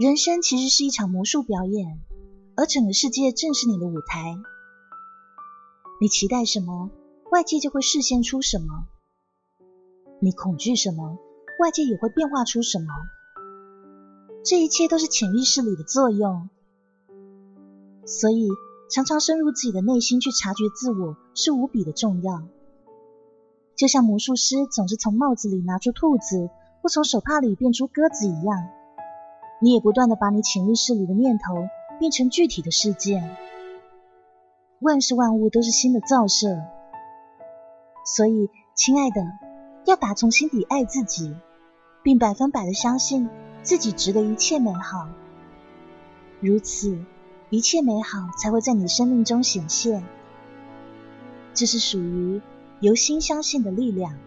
人生其实是一场魔术表演，而整个世界正是你的舞台。你期待什么，外界就会示现出什么；你恐惧什么，外界也会变化出什么。这一切都是潜意识里的作用，所以常常深入自己的内心去察觉自我是无比的重要。就像魔术师总是从帽子里拿出兔子，或从手帕里变出鸽子一样，你也不断的把你潜意识里的念头变成具体的事件。万事万物都是新的造设，所以，亲爱的，要打从心底爱自己，并百分百的相信。自己值得一切美好，如此，一切美好才会在你生命中显现。这是属于由心相信的力量。